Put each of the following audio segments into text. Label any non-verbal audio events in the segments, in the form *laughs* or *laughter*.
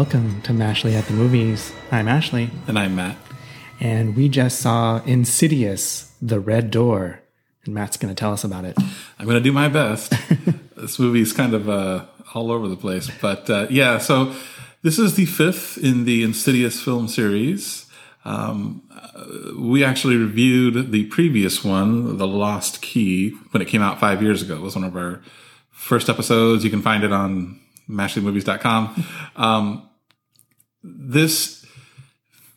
welcome to Mashley at the Movies. I'm Ashley, And I'm Matt. and we just saw Insidious, The Red Door. And Matt's going to tell us about it. I'm going to do my best. *laughs* this movie's kind of uh, all over the place. But uh, yeah, so this is the fifth in the Insidious film series. Um, uh, we actually reviewed the previous one, The Last Key, when it came out five years ago. It was one of our first episodes. You can find it on mashleymovies.com. Um, this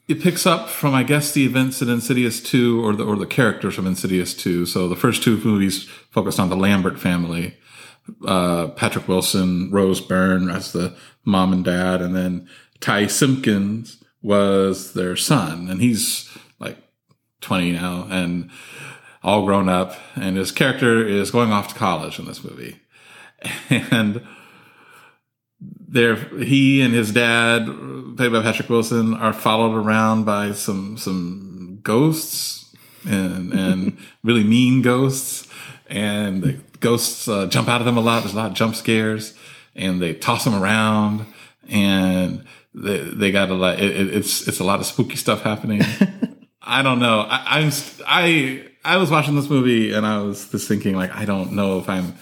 it picks up from I guess the events in Insidious two or the or the characters from Insidious two. So the first two movies focused on the Lambert family, uh, Patrick Wilson, Rose Byrne as the mom and dad, and then Ty Simpkins was their son, and he's like twenty now and all grown up, and his character is going off to college in this movie, *laughs* and there he and his dad played by patrick wilson are followed around by some some ghosts and and *laughs* really mean ghosts. And the ghosts uh, jump out of them a lot. There's a lot of jump scares and they toss them around and they, they got a lot it, it's it's a lot of spooky stuff happening. *laughs* I don't know. I, i'm i i was watching this movie and i was just thinking like i don't know if i'm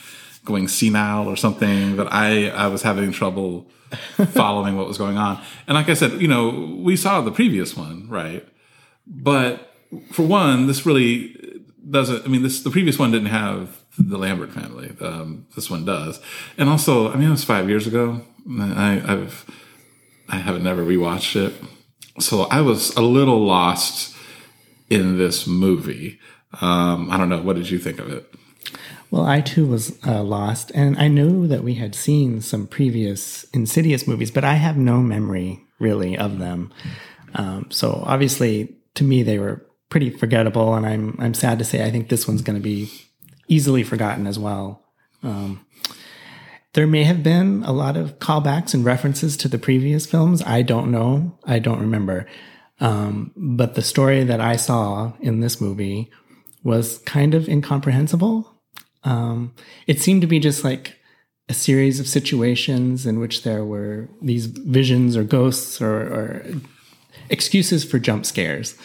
going senile or something, but I, I was having trouble *laughs* following what was going on. And like I said, you know, we saw the previous one, right? But for one, this really doesn't, I mean, this, the previous one didn't have the Lambert family. Um, this one does. And also, I mean, it was five years ago. I, I've, I haven't never rewatched it. So I was a little lost in this movie. Um, I don't know. What did you think of it? Well, I too was uh, lost, and I knew that we had seen some previous Insidious movies, but I have no memory really of them. Um, so obviously, to me, they were pretty forgettable, and I'm I'm sad to say I think this one's going to be easily forgotten as well. Um, there may have been a lot of callbacks and references to the previous films. I don't know. I don't remember. Um, but the story that I saw in this movie was kind of incomprehensible. Um, it seemed to be just like a series of situations in which there were these visions or ghosts or, or excuses for jump scares.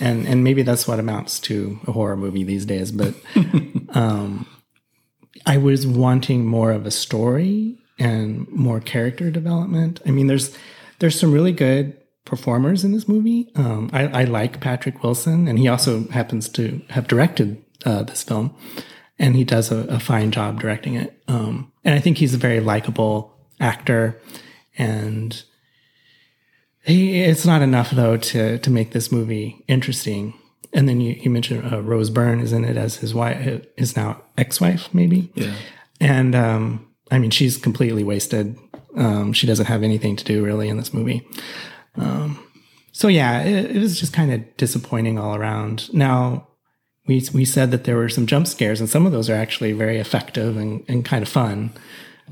And, and maybe that's what amounts to a horror movie these days. But *laughs* um, I was wanting more of a story and more character development. I mean, there's there's some really good performers in this movie. Um, I, I, like Patrick Wilson, and he also happens to have directed uh, this film and he does a, a fine job directing it. Um, and I think he's a very likable actor, and he, it's not enough though to to make this movie interesting. And then you, you mentioned uh, Rose Byrne is in it as his wife, his now ex-wife, maybe. Yeah. And um, I mean, she's completely wasted. Um, she doesn't have anything to do really in this movie. Um, so yeah, it, it was just kind of disappointing all around. Now, we we said that there were some jump scares, and some of those are actually very effective and, and kind of fun.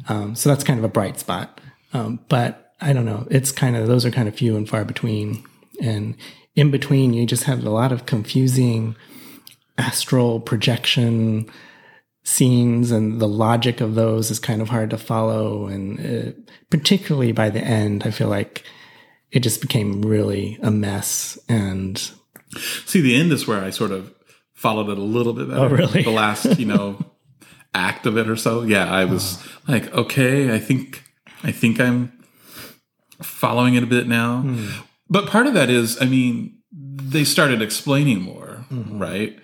Um, so that's kind of a bright spot. Um, but I don't know. It's kind of those are kind of few and far between, and in between, you just have a lot of confusing astral projection scenes, and the logic of those is kind of hard to follow. And uh, particularly by the end, I feel like it just became really a mess. And see, the end is where I sort of followed it a little bit better. Oh, really? The last, you know, *laughs* act of it or so. Yeah, I was oh. like, okay, I think, I think I'm following it a bit now. Hmm. But part of that is, I mean, they started explaining more, mm-hmm. right?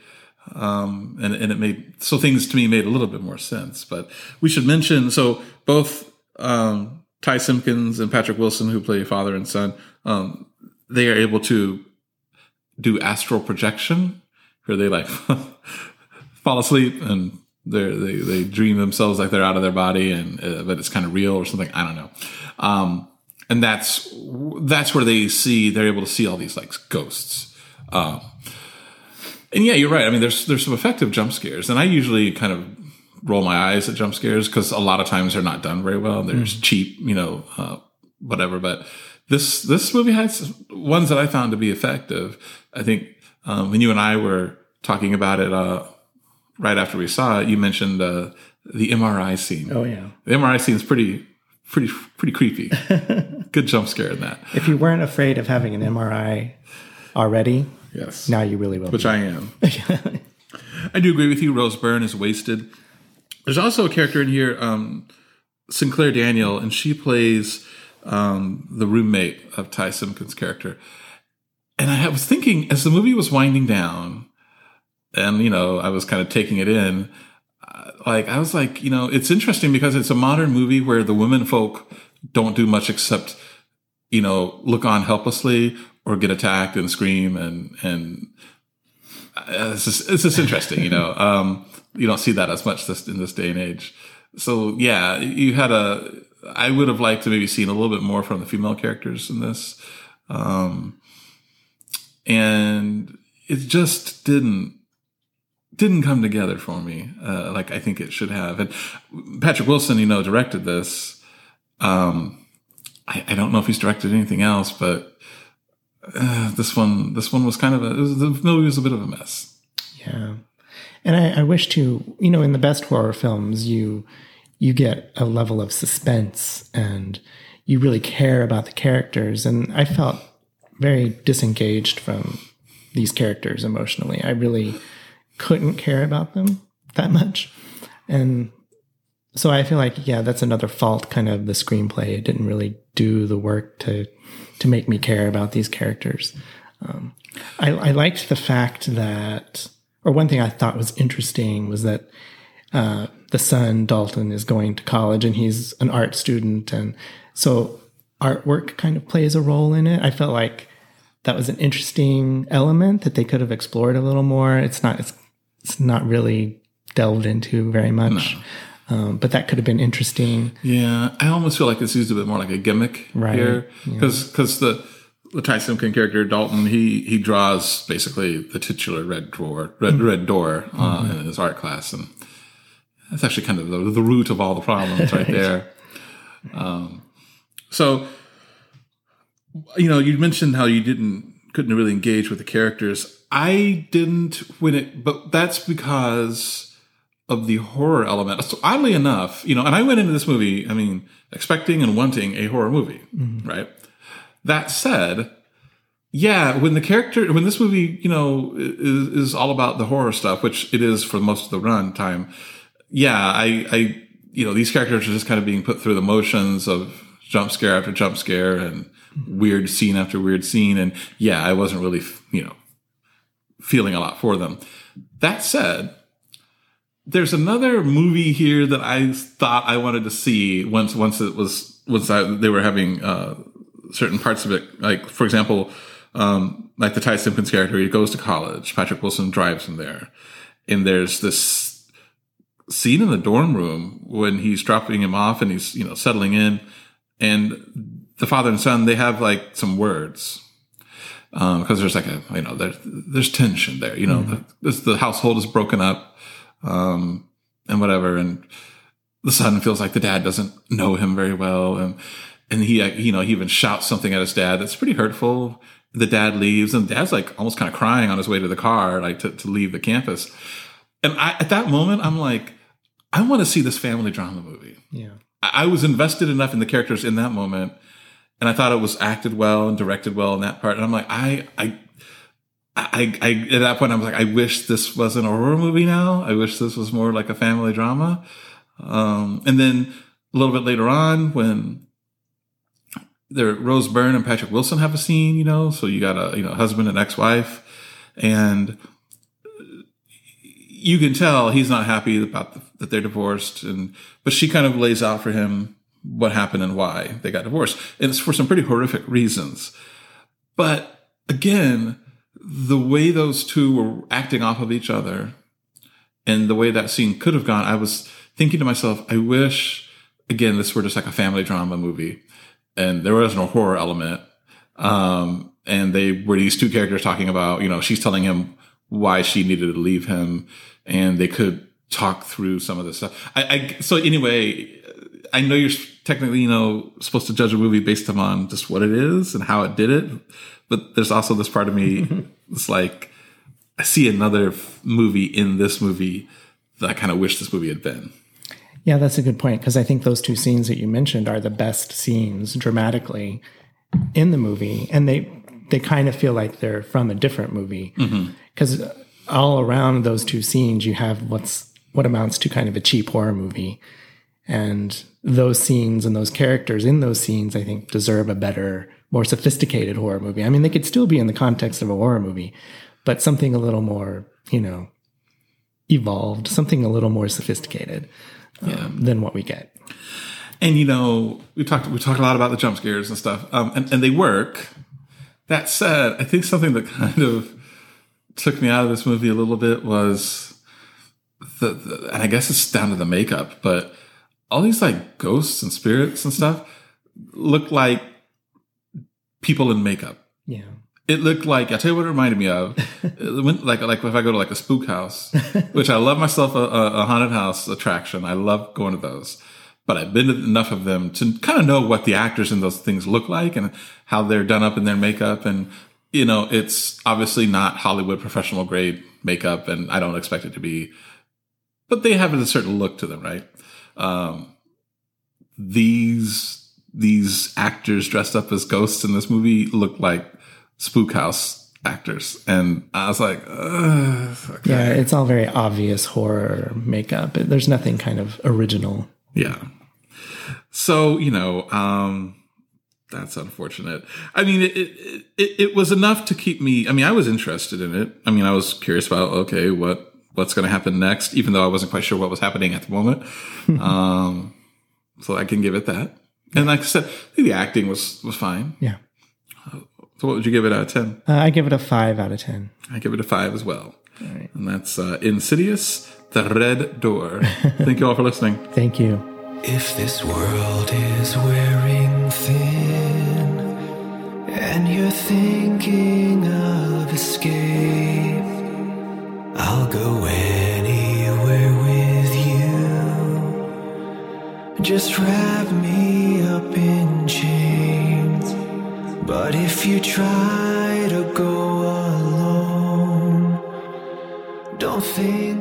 Um, and, and it made, so things to me made a little bit more sense. But we should mention, so both, um, Ty Simpkins and Patrick Wilson, who play father and son, um, they are able to do astral projection where they like *laughs* fall asleep and they they they dream themselves like they're out of their body and uh, but it's kind of real or something. I don't know. Um, and that's that's where they see they're able to see all these like ghosts. Um, and yeah, you're right. I mean, there's there's some effective jump scares, and I usually kind of roll my eyes at jump scares because a lot of times they're not done very well. They're mm. cheap, you know, uh, whatever. But this this movie has ones that I found to be effective. I think um, when you and I were talking about it uh, right after we saw it, you mentioned uh, the MRI scene. Oh yeah, the MRI scene is pretty pretty pretty creepy. *laughs* Good jump scare in that. If you weren't afraid of having an MRI already, Yes. now you really will. which I am. *laughs* I do agree with you. Rose Byrne is wasted. There's also a character in here, um, Sinclair Daniel, and she plays um, the roommate of Ty Simpkins' character. And I was thinking, as the movie was winding down, and you know, I was kind of taking it in. uh, Like I was like, you know, it's interesting because it's a modern movie where the women folk don't do much except, you know, look on helplessly or get attacked and scream and and uh, it's just, it's just interesting, you know. *laughs* Um, you don't see that as much this in this day and age. So yeah, you had a. I would have liked to maybe seen a little bit more from the female characters in this, um, and it just didn't didn't come together for me uh, like I think it should have. And Patrick Wilson, you know, directed this. Um, I, I don't know if he's directed anything else, but uh, this one, this one was kind of a. Was, the movie was a bit of a mess. Yeah. And I, I wish to, you know, in the best horror films, you you get a level of suspense and you really care about the characters. And I felt very disengaged from these characters emotionally. I really couldn't care about them that much. And so I feel like, yeah, that's another fault kind of the screenplay. It didn't really do the work to to make me care about these characters. Um, I, I liked the fact that, or one thing I thought was interesting was that uh, the son Dalton is going to college and he's an art student, and so artwork kind of plays a role in it. I felt like that was an interesting element that they could have explored a little more. It's not it's, it's not really delved into very much. Um, but that could have been interesting. Yeah, I almost feel like it's used a bit more like a gimmick Right, here, because because the the Ty Simpkin character Dalton he he draws basically the titular red door red red door uh, in his art class, and that's actually kind of the, the root of all the problems right *laughs* there. Um, so you know, you mentioned how you didn't couldn't really engage with the characters. I didn't when it, but that's because of the horror element. So oddly enough, you know, and I went into this movie, I mean, expecting and wanting a horror movie, mm-hmm. right? That said, yeah, when the character, when this movie, you know, is, is all about the horror stuff, which it is for most of the run time. Yeah, I, I, you know, these characters are just kind of being put through the motions of jump scare after jump scare and weird scene after weird scene. And yeah, I wasn't really, you know, feeling a lot for them. That said, there's another movie here that I thought I wanted to see once once it was once I, they were having uh, certain parts of it. Like for example, um, like the Ty Simpkins character, he goes to college. Patrick Wilson drives him there, and there's this scene in the dorm room when he's dropping him off and he's you know settling in, and the father and son they have like some words because um, there's like a you know there's there's tension there. You know, mm-hmm. the, this, the household is broken up um, and whatever. And the son feels like the dad doesn't know him very well. And, and he, you know, he even shouts something at his dad that's pretty hurtful. The dad leaves and dad's like almost kind of crying on his way to the car, like to, to leave the campus. And I, at that moment, I'm like, I want to see this family drama movie. Yeah. I, was invested enough in the characters in that moment. And I thought it was acted well and directed well in that part. And I'm like, I, I, I, I, at that point, I was like, I wish this wasn't a horror movie now. I wish this was more like a family drama. Um, and then a little bit later on, when there, Rose Byrne and Patrick Wilson have a scene, you know, so you got a, you know, husband and ex-wife and you can tell he's not happy about the, that they're divorced. And, but she kind of lays out for him what happened and why they got divorced. And it's for some pretty horrific reasons. But again, the way those two were acting off of each other and the way that scene could have gone, I was thinking to myself, I wish, again, this were just like a family drama movie and there was no horror element. Um, and they were these two characters talking about, you know, she's telling him why she needed to leave him and they could talk through some of this stuff. I, I so anyway, I know you're technically, you know, supposed to judge a movie based on just what it is and how it did it. But there's also this part of me *laughs* it's like, I see another movie in this movie that I kind of wish this movie had been. Yeah, that's a good point because I think those two scenes that you mentioned are the best scenes dramatically in the movie, and they they kind of feel like they're from a different movie mm-hmm. Because all around those two scenes you have what's what amounts to kind of a cheap horror movie, and those scenes and those characters in those scenes I think deserve a better, more sophisticated horror movie. I mean, they could still be in the context of a horror movie, but something a little more, you know, evolved, something a little more sophisticated um, than what we get. And you know, we talked we talked a lot about the jump scares and stuff, um, and, and they work. That said, I think something that kind of took me out of this movie a little bit was the, the and I guess it's down to the makeup, but all these like ghosts and spirits and stuff look like people in makeup. Yeah. It looked like I tell you what it reminded me of. *laughs* It went like like if I go to like a spook house, *laughs* which I love myself a, a, a haunted house attraction. I love going to those, but I've been to enough of them to kind of know what the actors in those things look like and how they're done up in their makeup. And you know, it's obviously not Hollywood professional grade makeup, and I don't expect it to be, but they have a certain look to them, right? Um, these these actors dressed up as ghosts in this movie look like spook house actors and i was like Ugh, okay. Yeah, it's all very obvious horror makeup. There's nothing kind of original. yeah so you know um that's unfortunate i mean it, it it it was enough to keep me i mean i was interested in it i mean i was curious about okay what what's going to happen next even though i wasn't quite sure what was happening at the moment *laughs* um so i can give it that and like i said the acting was was fine Yeah. so what would you give it out of 10 Uh, I give it a five out of 10. I give it a five as well. right. And that's uh, Insidious, The Red Door. Thank you all for listening. *laughs* Thank you. If this world is wearing thin and you're thinking of escape, I'll go anywhere with you. Just wrap me up in chains. But if you try to go alone, don't think